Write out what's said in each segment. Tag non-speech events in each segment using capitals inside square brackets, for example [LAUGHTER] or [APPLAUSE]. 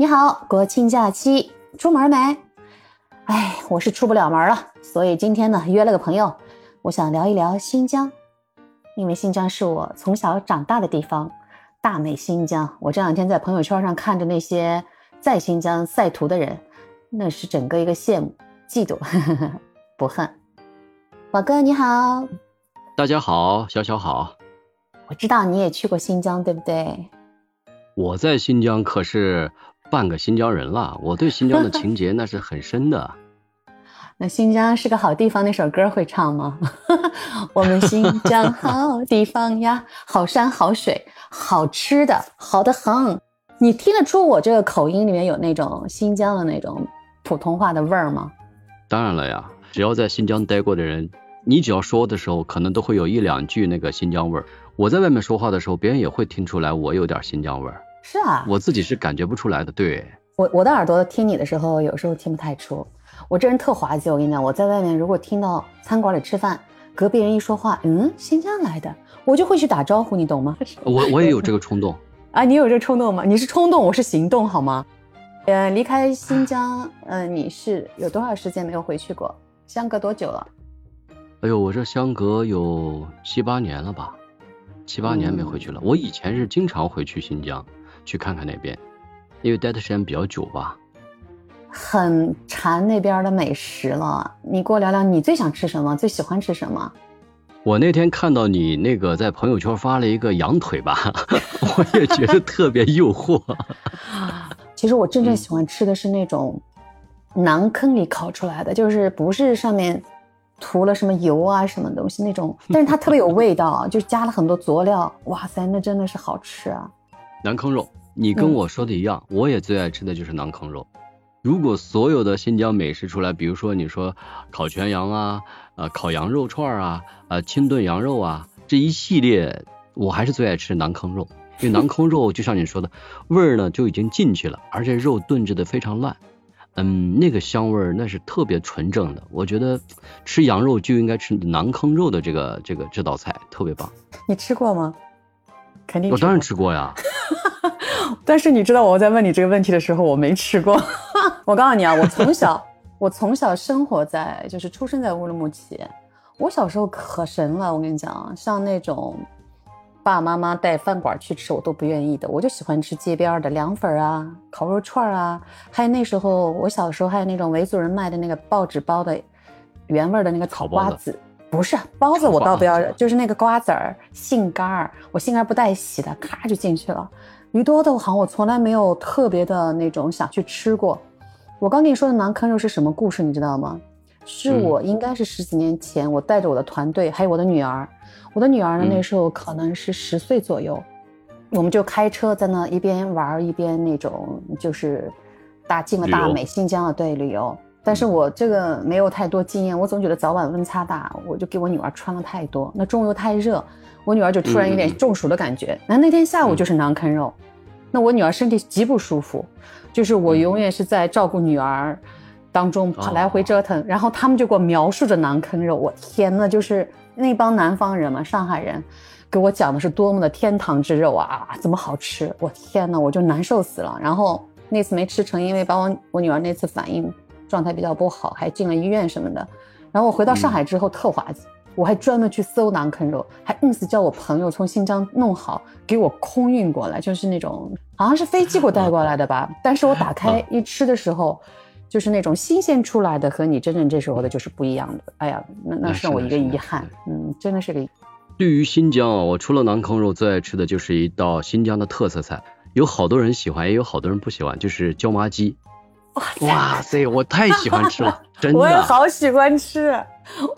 你好，国庆假期出门没？哎，我是出不了门了，所以今天呢约了个朋友，我想聊一聊新疆，因为新疆是我从小长大的地方，大美新疆。我这两天在朋友圈上看着那些在新疆晒图的人，那是整个一个羡慕、嫉妒、[LAUGHS] 不恨。宝哥你好，大家好，小小好。我知道你也去过新疆，对不对？我在新疆可是。半个新疆人了，我对新疆的情节那是很深的。[LAUGHS] 那新疆是个好地方，那首歌会唱吗？[LAUGHS] 我们新疆好地方呀，好山好水，好吃的，好的很。你听得出我这个口音里面有那种新疆的那种普通话的味儿吗？当然了呀，只要在新疆待过的人，你只要说的时候，可能都会有一两句那个新疆味儿。我在外面说话的时候，别人也会听出来我有点新疆味儿。是啊，我自己是感觉不出来的。对我，我的耳朵听你的时候，有时候听不太出。我这人特滑稽，我跟你讲，我在外面如果听到餐馆里吃饭，隔壁人一说话，嗯，新疆来的，我就会去打招呼，你懂吗？[LAUGHS] 我我也有这个冲动 [LAUGHS] 啊，你有这个冲动吗？你是冲动，我是行动，好吗？呃，离开新疆，嗯，你是有多少时间没有回去过？相隔多久了？哎呦，我这相隔有七八年了吧，七八年没回去了。我以前是经常回去新疆。去看看那边，因为待的时间比较久吧，很馋那边的美食了。你给我聊聊，你最想吃什么？最喜欢吃什么？我那天看到你那个在朋友圈发了一个羊腿吧，[LAUGHS] 我也觉得特别诱惑。[LAUGHS] 其实我真正喜欢吃的是那种馕坑里烤出来的，就是不是上面涂了什么油啊什么东西那种，但是它特别有味道，[LAUGHS] 就加了很多佐料。哇塞，那真的是好吃啊！馕坑肉，你跟我说的一样，我也最爱吃的就是馕坑肉。如果所有的新疆美食出来，比如说你说烤全羊啊，呃，烤羊肉串啊，呃，清炖羊肉啊，这一系列，我还是最爱吃馕坑肉。因为馕坑肉就像你说的，味儿呢就已经进去了，而且肉炖制的非常烂，嗯，那个香味儿那是特别纯正的。我觉得吃羊肉就应该吃馕坑肉的这个这个这道菜，特别棒。你吃过吗？肯定，我当然吃过呀。[LAUGHS] 但是你知道我在问你这个问题的时候，我没吃过。[LAUGHS] 我告诉你啊，我从小 [LAUGHS] 我从小生活在就是出生在乌鲁木齐。我小时候可神了，我跟你讲，像那种爸爸妈妈带饭馆去吃，我都不愿意的。我就喜欢吃街边的凉粉啊、烤肉串啊，还有那时候我小时候还有那种维族人卖的那个报纸包的原味的那个草瓜子。不是包子，我倒不要，就是那个瓜子儿、杏干儿，我杏干儿不带洗的，咔就进去了。鱼多豆好像我从来没有特别的那种想去吃过。我刚跟你说的馕坑肉是什么故事，你知道吗？是我应该是十几年前，我带着我的团队，还有我的女儿，我的女儿呢那时候可能是十岁左右，我们就开车在那一边玩一边那种就是大进了大美新疆的对旅游。但是我这个没有太多经验，我总觉得早晚温差大，我就给我女儿穿了太多。那中午又太热，我女儿就突然有点中暑的感觉。那那天下午就是馕坑肉，那我女儿身体极不舒服，就是我永远是在照顾女儿当中来回折腾。然后他们就给我描述着馕坑肉，我天呐，就是那帮南方人嘛，上海人，给我讲的是多么的天堂之肉啊，怎么好吃？我天呐，我就难受死了。然后那次没吃成，因为把我我女儿那次反应。状态比较不好，还进了医院什么的。然后我回到上海之后特滑稽，我还专门去搜馕坑肉，还 ins 叫我朋友从新疆弄好给我空运过来，就是那种好像是飞机给我带过来的吧。但是我打开一吃的时候，就是那种新鲜出来的和你真正这时候的就是不一样的。哎呀，那那是我一个遗憾。嗯，真的是个。对于新疆啊，我除了馕坑肉，最爱吃的就是一道新疆的特色菜，有好多人喜欢，也有好多人不喜欢，就是椒麻鸡。哇塞，我太喜欢吃了，[LAUGHS] 真的。我也好喜欢吃，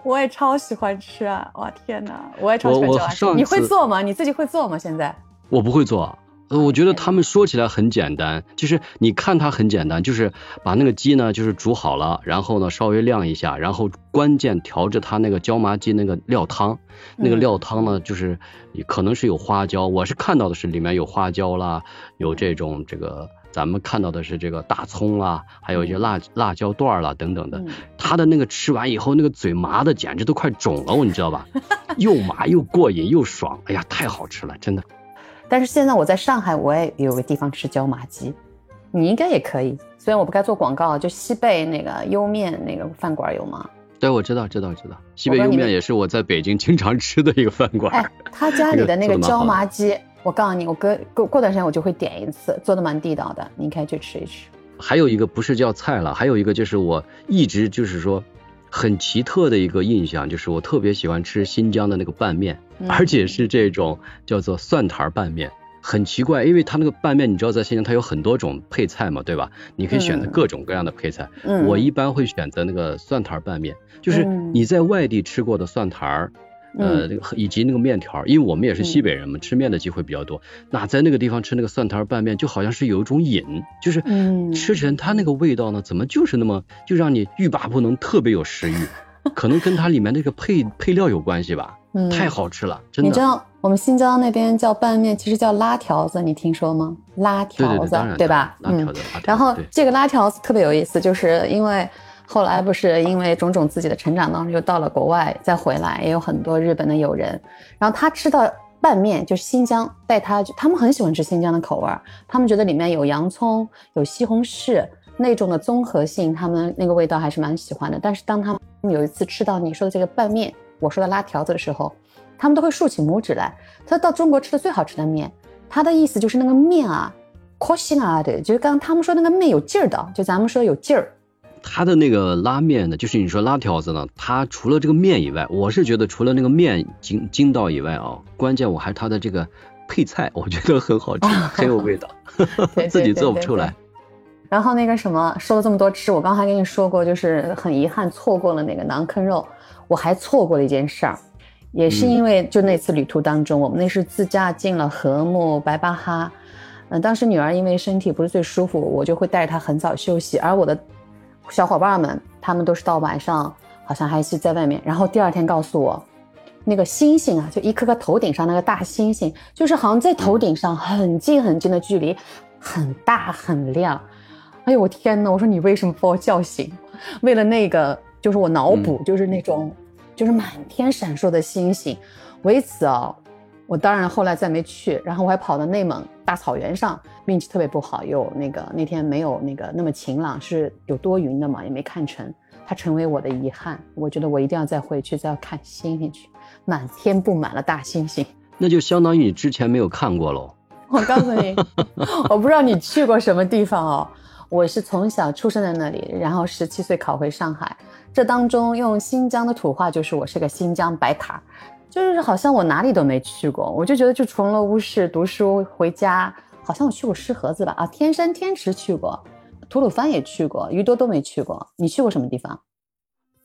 我也超喜欢吃啊。哇天哪，我也超喜欢吃。你会做吗？你自己会做吗？现在？我不会做，我觉得他们说起来很简单，就是你看它很简单，就是把那个鸡呢，就是煮好了，然后呢稍微晾一下，然后关键调制它那个椒麻鸡那个料汤，那个料汤呢就是可能是有花椒，我是看到的是里面有花椒啦，有这种这个。咱们看到的是这个大葱啊，还有一些辣辣椒段啦等等的，他的那个吃完以后，那个嘴麻的简直都快肿了，你知道吧？[LAUGHS] 又麻又过瘾又爽，哎呀，太好吃了，真的。但是现在我在上海，我也有个地方吃椒麻鸡，你应该也可以。虽然我不该做广告，就西贝那个莜面那个饭馆有吗？对，我知道，知道，知道。西贝莜面也是我在北京经常吃的一个饭馆。哎，他家 [LAUGHS] 里的那个椒麻鸡，我告诉你，我隔过过段时间我就会点一次，做的蛮地道的，你可以去吃一吃。还有一个不是叫菜了，还有一个就是我一直就是说很奇特的一个印象，就是我特别喜欢吃新疆的那个拌面，而且是这种叫做蒜苔拌面。很奇怪，因为它那个拌面，你知道在新疆它有很多种配菜嘛，对吧？你可以选择各种各样的配菜。嗯。我一般会选择那个蒜苔拌面，就是你在外地吃过的蒜苔儿，呃，那个以及那个面条，因为我们也是西北人嘛，吃面的机会比较多。那在那个地方吃那个蒜苔拌面，就好像是有一种瘾，就是吃起来它那个味道呢，怎么就是那么就让你欲罢不能，特别有食欲。[LAUGHS] 可能跟它里面那个配配料有关系吧。嗯。太好吃了，真的。你知道？我们新疆那边叫拌面，其实叫拉条子，你听说吗？拉条子，对吧？嗯。然后这个拉条子特别有意思，就是因为后来不是因为种种自己的成长当中，又到了国外再回来，也有很多日本的友人。然后他吃到拌面，就是新疆带他，他们很喜欢吃新疆的口味儿，他们觉得里面有洋葱、有西红柿那种的综合性，他们那个味道还是蛮喜欢的。但是当他们有一次吃到你说的这个拌面，我说的拉条子的时候。他们都会竖起拇指来。他到中国吃的最好吃的面，他的意思就是那个面啊，可心啊的，就是刚刚他们说那个面有劲儿的，就咱们说有劲儿。他的那个拉面呢，就是你说拉条子呢，他除了这个面以外，我是觉得除了那个面筋筋道以外啊，关键我还他的这个配菜，我觉得很好吃，[LAUGHS] 很有味道，自己做不出来。然后那个什么，说了这么多吃，我刚才跟你说过，就是很遗憾错过了那个馕坑肉，我还错过了一件事儿。也是因为就那次旅途当中，我们那是自驾进了禾木白巴哈，嗯，当时女儿因为身体不是最舒服，我就会带着她很早休息，而我的小伙伴们他们都是到晚上，好像还是在外面，然后第二天告诉我，那个星星啊，就一颗颗头顶上那个大星星，就是好像在头顶上很近很近的距离，很大很亮，哎呦我天呐，我说你为什么把我叫醒？为了那个，就是我脑补，就是那种。就是满天闪烁的星星，为此啊，我当然后来再没去，然后我还跑到内蒙大草原上，运气特别不好，有那个那天没有那个那么晴朗，是有多云的嘛，也没看成，它成为我的遗憾。我觉得我一定要再回去，再要看星星去，满天布满了大星星，那就相当于你之前没有看过喽。我告诉你，[LAUGHS] 我不知道你去过什么地方哦。我是从小出生在那里，然后十七岁考回上海。这当中用新疆的土话就是我是个新疆白卡，就是好像我哪里都没去过。我就觉得就除了乌市读书回家，好像我去过石河子吧？啊，天山天池去过，吐鲁番也去过，于多都没去过。你去过什么地方？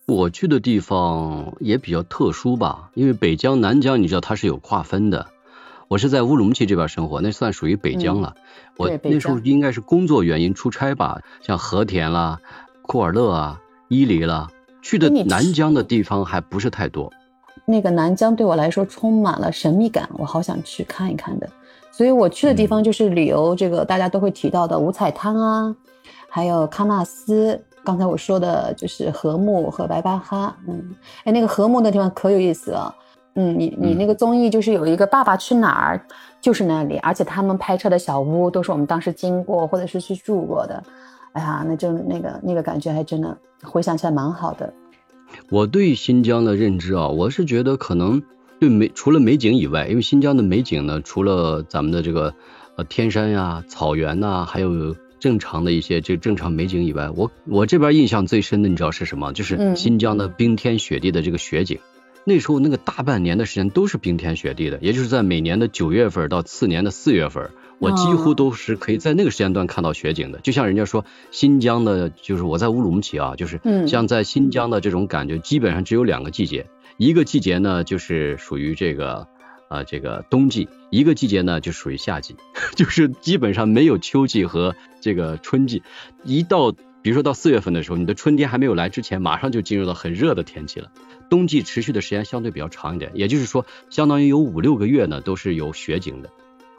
我去的地方也比较特殊吧，因为北疆南疆你知道它是有划分的。我是在乌鲁木齐这边生活，那算属于北疆了。我那时候应该是工作原因出差吧，像和田啦、库尔勒啊、伊犁啦，去的南疆的地方还不是太多。那个南疆对我来说充满了神秘感，我好想去看一看的。所以我去的地方就是旅游，这个大家都会提到的五彩滩啊，还有喀纳斯。刚才我说的就是禾木和白巴哈。嗯，哎，那个禾木那地方可有意思了。嗯，你你那个综艺就是有一个《爸爸去哪儿》，就是那里，而且他们拍摄的小屋都是我们当时经过或者是去住过的。哎呀，那就那个那个感觉还真的回想起来蛮好的。我对新疆的认知啊，我是觉得可能对美除了美景以外，因为新疆的美景呢，除了咱们的这个呃天山呀、草原呐，还有正常的一些这正常美景以外，我我这边印象最深的，你知道是什么？就是新疆的冰天雪地的这个雪景。那时候那个大半年的时间都是冰天雪地的，也就是在每年的九月份到次年的四月份，我几乎都是可以在那个时间段看到雪景的。就像人家说新疆的，就是我在乌鲁木齐啊，就是像在新疆的这种感觉，基本上只有两个季节，一个季节呢就是属于这个啊这个冬季，一个季节呢就属于夏季，[LAUGHS] 就是基本上没有秋季和这个春季。一到比如说到四月份的时候，你的春天还没有来之前，马上就进入到很热的天气了。冬季持续的时间相对比较长一点，也就是说，相当于有五六个月呢都是有雪景的。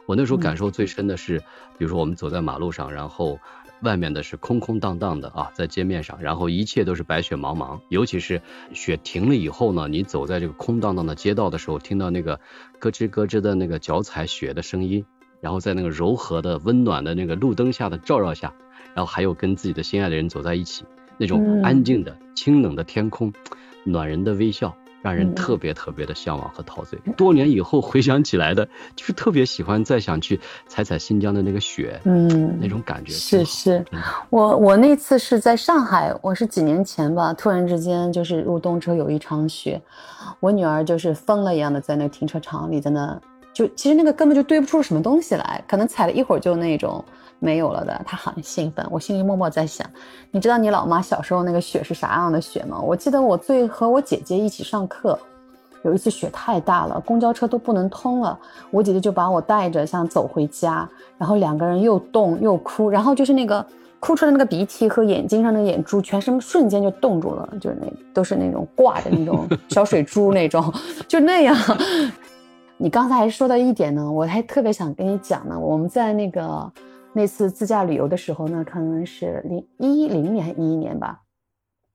我那时候感受最深的是，比如说我们走在马路上，然后外面的是空空荡荡的啊，在街面上，然后一切都是白雪茫茫。尤其是雪停了以后呢，你走在这个空荡荡的街道的时候，听到那个咯吱咯吱的那个脚踩雪的声音，然后在那个柔和的、温暖的那个路灯下的照耀下，然后还有跟自己的心爱的人走在一起，那种安静的、清冷的天空，暖人的微笑。让人特别特别的向往和陶醉。多年以后回想起来的，就是特别喜欢再想去踩踩新疆的那个雪，嗯，那种感觉是是。我我那次是在上海，我是几年前吧，突然之间就是入冬之后有一场雪，我女儿就是疯了一样的在那停车场里，在那就其实那个根本就堆不出什么东西来，可能踩了一会儿就那种。没有了的，他很兴奋。我心里默默在想，你知道你老妈小时候那个雪是啥样的雪吗？我记得我最和我姐姐一起上课，有一次雪太大了，公交车都不能通了，我姐姐就把我带着想走回家，然后两个人又冻又哭，然后就是那个哭出的那个鼻涕和眼睛上的眼珠，全身瞬间就冻住了，就是那都是那种挂着那种小水珠那种，就那样。你刚才还说到一点呢，我还特别想跟你讲呢，我们在那个。那次自驾旅游的时候呢，可能是零一零年还一一年吧，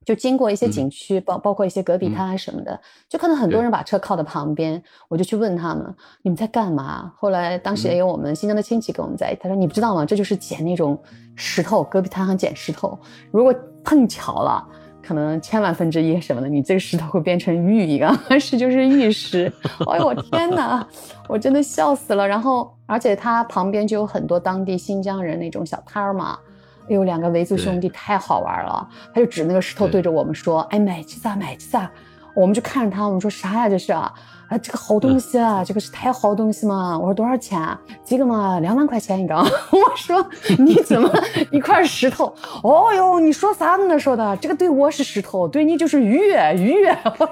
就经过一些景区，包包括一些戈壁滩啊什么的，就看到很多人把车靠在旁边，我就去问他们，你们在干嘛？后来当时也有我们新疆的亲戚跟我们在，他说你不知道吗？这就是捡那种石头，戈壁滩上捡石头，如果碰巧了。可能千万分之一什么的，你这个石头会变成玉一样，是就是玉石。[LAUGHS] 哎呦我天哪，我真的笑死了。然后，而且它旁边就有很多当地新疆人那种小摊儿嘛。哎呦，两个维族兄弟太好玩了，他就指那个石头对着我们说：“哎，买去咋买去咋。”我们就看着他，我们说啥呀这是啊？啊，这个好东西啊，这个是太好东西嘛。我说多少钱？这个嘛，两万块钱一张。[LAUGHS] 我说你怎么一块石头？哦哟，你说啥呢？说的这个对我是石头，对你就是玉玉。我说，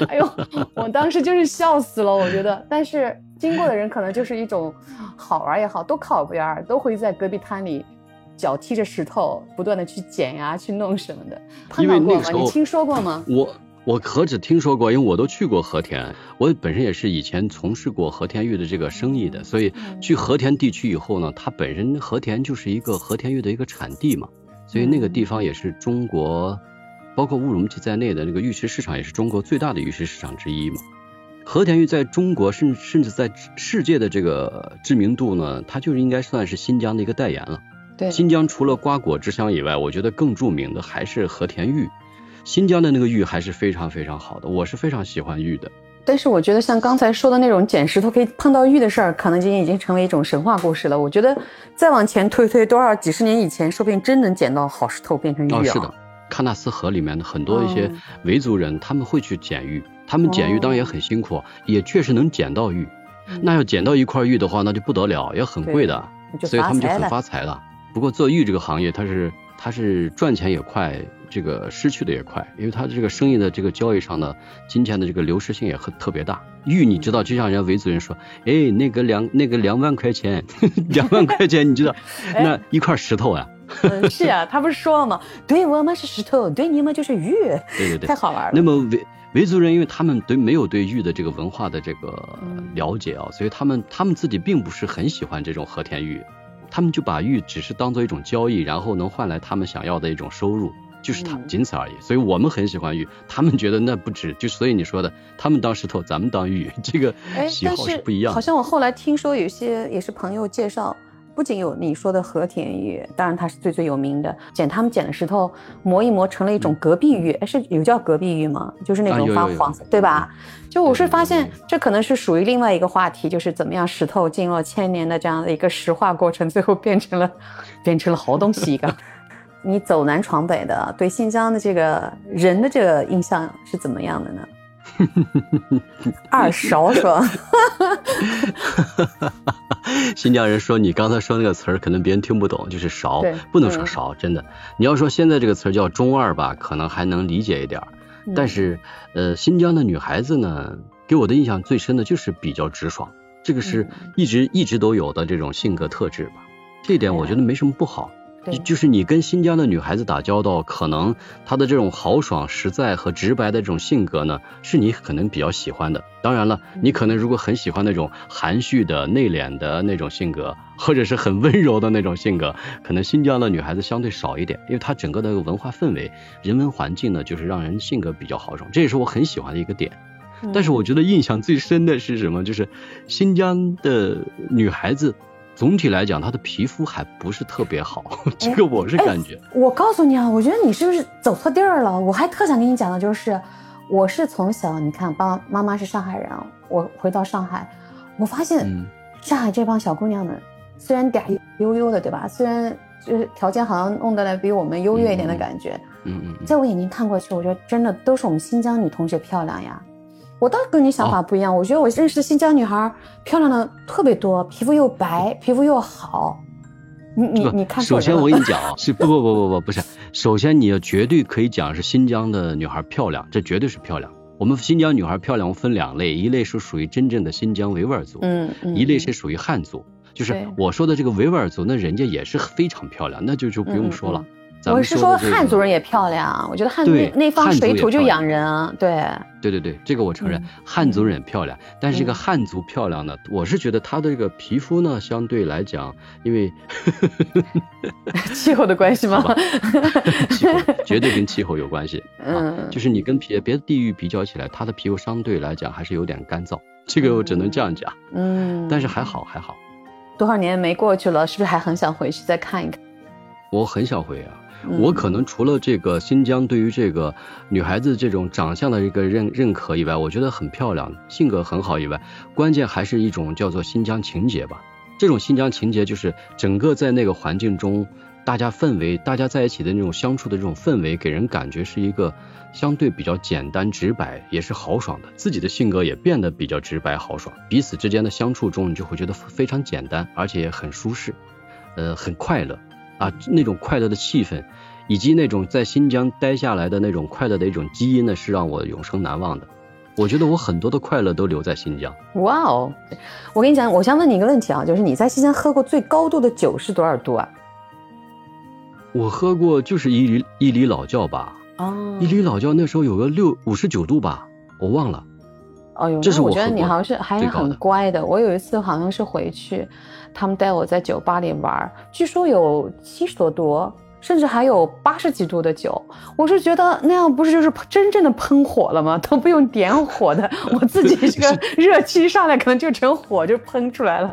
[LAUGHS] 哎呦，我当时就是笑死了。我觉得，但是经过的人可能就是一种好玩也好，都靠边，都会在戈壁滩里脚踢着石头，不断的去捡呀，去弄什么的。碰到过吗？你听说过吗？我。我何止听说过，因为我都去过和田，我本身也是以前从事过和田玉的这个生意的，所以去和田地区以后呢，它本身和田就是一个和田玉的一个产地嘛，所以那个地方也是中国，包括乌鲁木齐在内的那个玉石市场也是中国最大的玉石市场之一嘛。和田玉在中国甚甚至在世界的这个知名度呢，它就应该算是新疆的一个代言了。对，新疆除了瓜果之乡以外，我觉得更著名的还是和田玉。新疆的那个玉还是非常非常好的，我是非常喜欢玉的。但是我觉得像刚才说的那种捡石头可以碰到玉的事儿，可能已经已经成为一种神话故事了。我觉得再往前推推多少几十年以前，说不定真能捡到好石头变成玉啊。是的，喀纳斯河里面的很多一些维族人，他们会去捡玉，他们捡玉当然也很辛苦，也确实能捡到玉。那要捡到一块玉的话，那就不得了，也很贵的，所以他们就很发财了。不过做玉这个行业，它是它是赚钱也快。这个失去的也快，因为它这个生意的这个交易上呢，金钱的这个流失性也很特别大。玉你知道，就像人家维族人说，哎，那个两那个两万块钱，[LAUGHS] 两万块钱，你知道，[LAUGHS] 那一块石头啊。是啊，他不是说了吗？对我们是石头，对你们就是玉。对对对，太好玩了。那么维维族人，因为他们对没有对玉的这个文化的这个了解啊，所以他们他们自己并不是很喜欢这种和田玉，他们就把玉只是当做一种交易，然后能换来他们想要的一种收入。就是他，仅此而已。所以我们很喜欢玉，他们觉得那不值。就所以你说的，他们当石头，咱们当玉，[LAUGHS] 这个喜好是不一样。好像我后来听说，有些也是朋友介绍，不仅有你说的和田玉，当然它是最最有名的。捡他们捡的石头磨一磨，成了一种隔壁玉。哎，是有叫隔壁玉吗？就是那种发黄色，对吧？就我是发现，这可能是属于另外一个话题，就是怎么样石头经过千年的这样的一个石化过程，最后变成了变成了好东西一个。[LAUGHS] 你走南闯北的，对新疆的这个人的这个印象是怎么样的呢？[LAUGHS] 二少说，[LAUGHS] [LAUGHS] 新疆人说你刚才说那个词儿，可能别人听不懂，就是勺，不能说勺，真的。你要说现在这个词儿叫中二吧，可能还能理解一点儿。但是，呃，新疆的女孩子呢，给我的印象最深的就是比较直爽，这个是一直一直都有的这种性格特质吧。这一点我觉得没什么不好。就是你跟新疆的女孩子打交道，可能她的这种豪爽、实在和直白的这种性格呢，是你可能比较喜欢的。当然了，你可能如果很喜欢那种含蓄的、内敛的那种性格，或者是很温柔的那种性格，可能新疆的女孩子相对少一点，因为她整个的文化氛围、人文环境呢，就是让人性格比较豪爽，这也是我很喜欢的一个点。但是我觉得印象最深的是什么？就是新疆的女孩子总体来讲，她的皮肤还不是特别好，这个我是感觉。我告诉你啊，我觉得你是不是走错地儿了？我还特想跟你讲的就是，我是从小你看，爸妈妈是上海人，我回到上海，我发现上海这帮小姑娘们虽然嗲悠悠的，对吧？虽然就是条件好像弄得来比我们优越一点的感觉，嗯嗯，在我眼睛看过去，我觉得真的都是我们新疆女同学漂亮呀。我倒跟你想法不一样，我觉得我认识的新疆女孩漂亮的特别多，皮肤又白，皮肤又好。你你你看，首先我跟你讲 [LAUGHS] 啊，是不不不不不不是，首先你要绝对可以讲是新疆的女孩漂亮，这绝对是漂亮。我们新疆女孩漂亮分两类，一类是属于真正的新疆维吾尔族，嗯嗯，一类是属于汉族，就是我说的这个维吾尔族，那人家也是非常漂亮，那就就不用说了。我是说汉族人也漂亮，我觉得汉族那方水土就养人啊，对，对对对，这个我承认，汉族人也漂亮，但是这个汉族漂亮呢，我是觉得她的这个皮肤呢，相对来讲，因为 [LAUGHS] 气候的关系吗？气候 [LAUGHS] 绝对跟气候有关系，嗯，就是你跟别别的地域比较起来，她的皮肤相对来讲还是有点干燥，这个我只能这样讲，嗯，但是还好还好，多少年没过去了，是不是还很想回去再看一看？我很想回啊。我可能除了这个新疆对于这个女孩子这种长相的一个认认可以外，我觉得很漂亮，性格很好以外，关键还是一种叫做新疆情节吧。这种新疆情节就是整个在那个环境中，大家氛围，大家在一起的那种相处的这种氛围，给人感觉是一个相对比较简单直白，也是豪爽的。自己的性格也变得比较直白豪爽，彼此之间的相处中，你就会觉得非常简单，而且也很舒适，呃，很快乐。啊，那种快乐的气氛，以及那种在新疆待下来的那种快乐的一种基因呢，是让我永生难忘的。我觉得我很多的快乐都留在新疆。哇哦，我跟你讲，我想问你一个问题啊，就是你在新疆喝过最高度的酒是多少度啊？我喝过就是伊犁伊犁老窖吧。哦。伊犁老窖那时候有个六五十九度吧，我忘了。哦呦，这是我觉得你好像是还是很乖的。我有一次好像是回去。他们带我在酒吧里玩，据说有七十多度，甚至还有八十几度的酒。我是觉得那样不是就是真正的喷火了吗？[LAUGHS] 都不用点火的，我自己这个 [LAUGHS] 热气上来，可能就成火就喷出来了。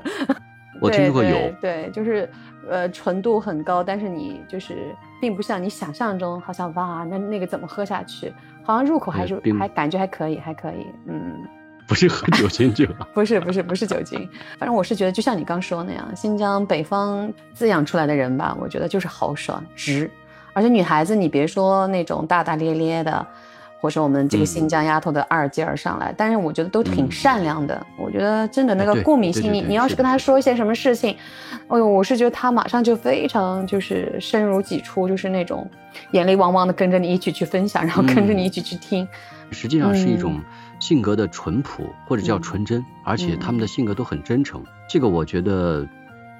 我听说过有，对，就是呃纯度很高，但是你就是并不像你想象中，好像哇，那那个怎么喝下去？好像入口还是还感觉还可以，还可以，嗯。不是喝酒精酒，[LAUGHS] 不是不是不是酒精，反正我是觉得就像你刚说那样，新疆北方滋养出来的人吧，我觉得就是豪爽直，而且女孩子你别说那种大大咧咧的，或者我们这个新疆丫头的二劲儿上来，但是我觉得都挺善良的。我觉得真的那个过敏性，你你要是跟她说一些什么事情，哎呦，我是觉得她马上就非常就是身如己出，就是那种眼泪汪汪的跟着你一起去分享，然后跟着你一起去听。实际上是一种。性格的淳朴或者叫纯真，而且他们的性格都很真诚，这个我觉得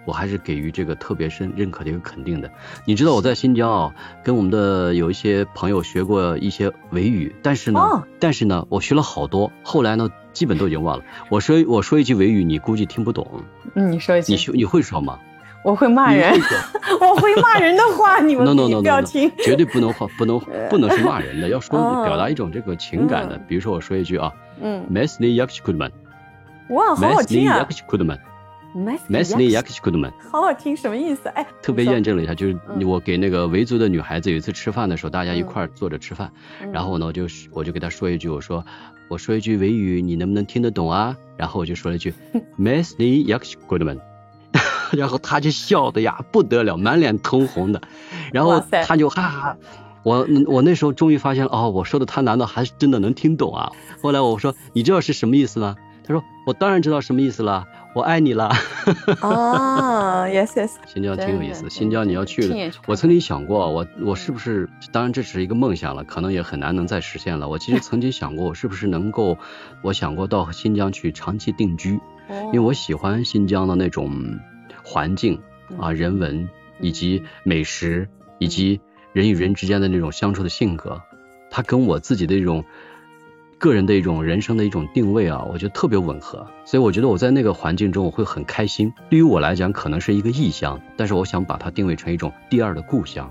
我还是给予这个特别深认可的一个肯定的。你知道我在新疆啊，跟我们的有一些朋友学过一些维语，但是呢，但是呢，我学了好多，后来呢，基本都已经忘了。我说我说一句维语，你估计听不懂。嗯，你说一句。你学你会说吗？我会骂人，[LAUGHS] 我会骂人的话，你们不要听，绝对不能话，不能不能是骂人的，要说表达一种这个情感的。比如说我说一句啊，嗯，Mesni yakshi kudman，哇，好好听啊，Mesni yakshi kudman，Mesni yakshi kudman，好好听，什么意思？哎，特别验证了一下，就是我给那个维族的女孩子有一次吃饭的时候，大家一块儿坐着吃饭，然后呢，我就我就给她说一句，我说我说一句维语，你能不能听得懂啊？然后我就说了一句，Mesni yakshi kudman。[LAUGHS] 然后他就笑的呀不得了，满脸通红的，然后他就哈哈，我我那时候终于发现了，哦，我说的他难道还是真的能听懂啊？后来我说你知道是什么意思吗？他说我当然知道什么意思了，我爱你了。啊，yes yes。[LAUGHS] 新疆挺有意思，新疆你要去，我曾经想过，我我是不是，当然这只是一个梦想了，可能也很难能再实现了。我其实曾经想过，我是不是能够，我想过到新疆去长期定居，因为我喜欢新疆的那种。环境啊，人文以及美食，以及人与人之间的那种相处的性格，它跟我自己的一种个人的一种人生的一种定位啊，我觉得特别吻合。所以我觉得我在那个环境中我会很开心。对于我来讲，可能是一个异乡，但是我想把它定位成一种第二的故乡。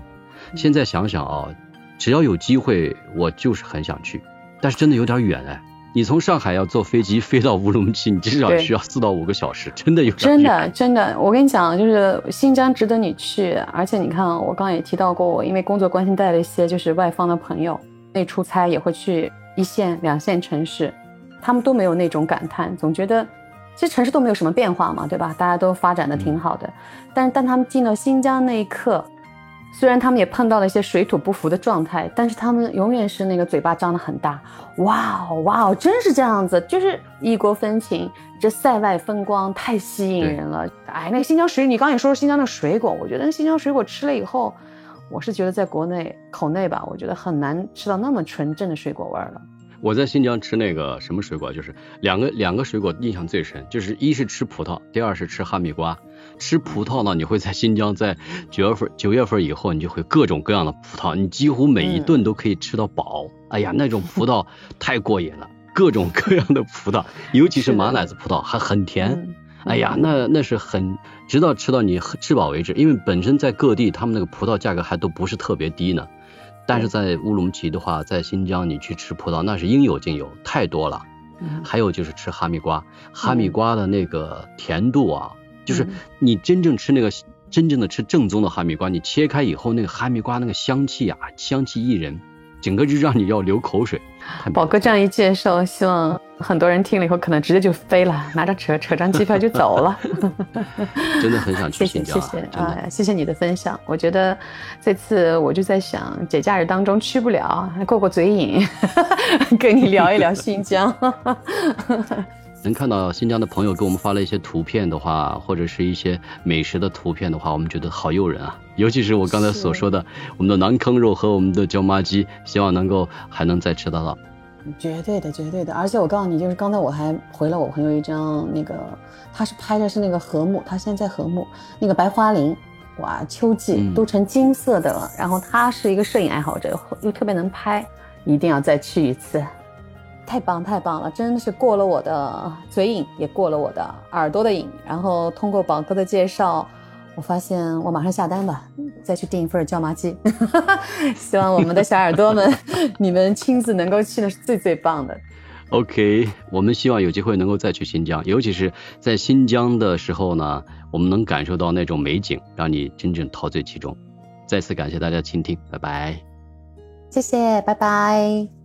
现在想想啊，只要有机会，我就是很想去，但是真的有点远哎。你从上海要坐飞机飞到乌鲁木齐，你至少需要四到五个小时，真的有真的真的，我跟你讲，就是新疆值得你去，而且你看，我刚刚也提到过，我因为工作关系带了一些就是外方的朋友，那出差也会去一线、两线城市，他们都没有那种感叹，总觉得其实城市都没有什么变化嘛，对吧？大家都发展的挺好的，但是当他们进了新疆那一刻。虽然他们也碰到了一些水土不服的状态，但是他们永远是那个嘴巴张得很大。哇哦哇哦，真是这样子，就是异国风情，这塞外风光太吸引人了。哎，那个新疆水，你刚也说新疆的水果，我觉得新疆水果吃了以后，我是觉得在国内口内吧，我觉得很难吃到那么纯正的水果味了。我在新疆吃那个什么水果，就是两个两个水果印象最深，就是一是吃葡萄，第二是吃哈密瓜。吃葡萄呢，你会在新疆，在九月份九月份以后，你就会各种各样的葡萄，你几乎每一顿都可以吃到饱。哎呀，那种葡萄 [LAUGHS] 太过瘾了，各种各样的葡萄，尤其是马奶子葡萄还很甜。哎呀，那那是很，直到吃到你吃饱为止。因为本身在各地，他们那个葡萄价格还都不是特别低呢。但是在乌鲁木齐的话，在新疆你去吃葡萄，那是应有尽有，太多了。还有就是吃哈密瓜，哈密瓜的那个甜度啊。就是你真正吃那个真正的吃正宗的哈密瓜，你切开以后那个哈密瓜那个香气啊，香气溢人，整个就让你要流口水。宝哥这样一介绍，希望很多人听了以后可能直接就飞了，拿着扯扯张机票就走了。[LAUGHS] 真的很想去新疆。谢谢谢谢啊，谢谢你的分享。我觉得这次我就在想，节假日当中去不了，过过嘴瘾，[LAUGHS] 跟你聊一聊新疆。[LAUGHS] 能看到新疆的朋友给我们发了一些图片的话，或者是一些美食的图片的话，我们觉得好诱人啊！尤其是我刚才所说的我们的馕坑肉和我们的椒麻鸡，希望能够还能再吃得到。绝对的，绝对的！而且我告诉你，就是刚才我还回了我朋友一张那个，他是拍的是那个禾木，他现在在禾木那个白花林，哇，秋季都成金色的了。然后他是一个摄影爱好者，又特别能拍，一定要再去一次。太棒太棒了，真的是过了我的嘴瘾，也过了我的耳朵的瘾。然后通过宝哥的介绍，我发现我马上下单吧，再去订一份椒麻鸡。[LAUGHS] 希望我们的小耳朵们，你们亲自能够去的是最最棒的。OK，我们希望有机会能够再去新疆，尤其是在新疆的时候呢，我们能感受到那种美景，让你真正陶醉其中。再次感谢大家倾听，拜拜。谢谢，拜拜。